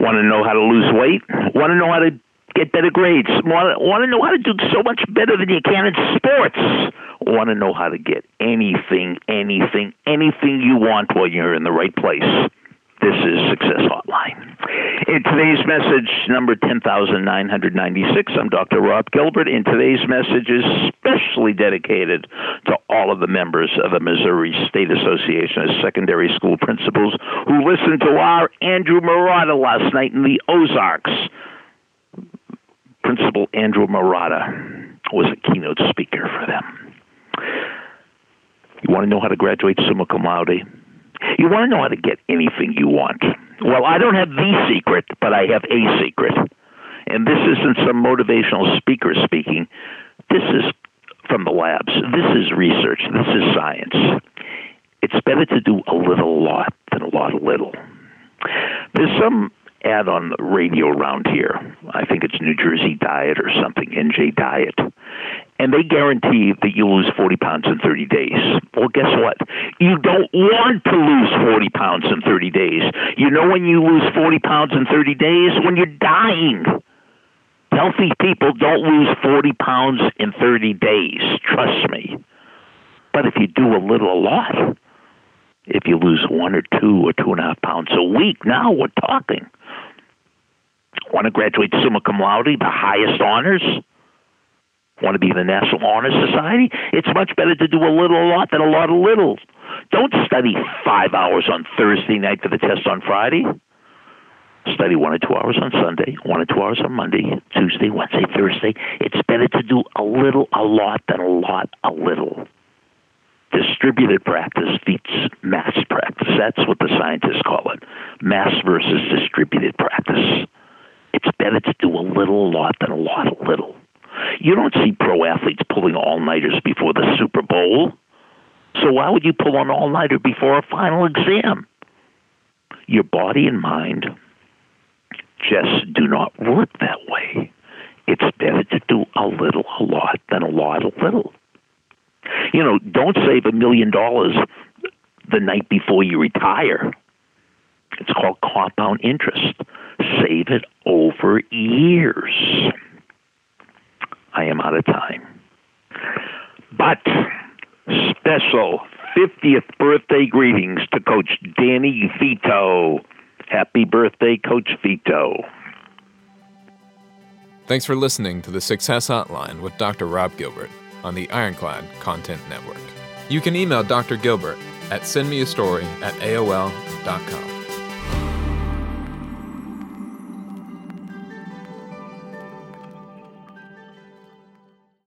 Want to know how to lose weight? Want to know how to get better grades? Want, want to know how to do so much better than you can in sports? Want to know how to get anything, anything, anything you want while you're in the right place? This is Success Hotline. In today's message, number 10,996, I'm Dr. Rob Gilbert. In today's message is specially dedicated to all of the members of the Missouri State Association of Secondary School Principals who listened to our Andrew Marotta last night in the Ozarks. Principal Andrew Marotta was a keynote speaker for them. You want to know how to graduate summa cum laude? You want to know how to get anything you want. Well, I don't have the secret, but I have a secret. And this isn't some motivational speaker speaking. This is from the labs. This is research. This is science. It's better to do a little lot than a lot of little. There's some ad on the radio around here. I think it's New Jersey Diet or something, NJ Diet. And they guarantee that you lose 40 pounds in 30 days. Well, guess what? You don't want to lose 40 pounds in 30 days. You know when you lose 40 pounds in 30 days? When you're dying. Healthy people don't lose 40 pounds in 30 days. Trust me. But if you do a little, a lot. If you lose one or two or two and a half pounds a week, now we're talking want to graduate summa cum laude, the highest honors, want to be the National Honor Society, it's much better to do a little a lot than a lot of little. Don't study five hours on Thursday night for the test on Friday. Study one or two hours on Sunday, one or two hours on Monday, Tuesday, Wednesday, Thursday. It's better to do a little a lot than a lot a little. Distributed practice beats mass practice. That's what the scientists call it. Mass versus distributed practice. It's better to do a little a lot than a lot a little. You don't see pro athletes pulling all nighters before the Super Bowl. So why would you pull an all nighter before a final exam? Your body and mind just do not work that way. It's better to do a little a lot than a lot a little. You know, don't save a million dollars the night before you retire. It's called compound interest. Save it over years. I am out of time. But special 50th birthday greetings to Coach Danny Vito. Happy birthday, Coach Vito. Thanks for listening to the Success Hotline with Dr. Rob Gilbert on the Ironclad Content Network. You can email Dr. Gilbert at sendmeastory at AOL.com.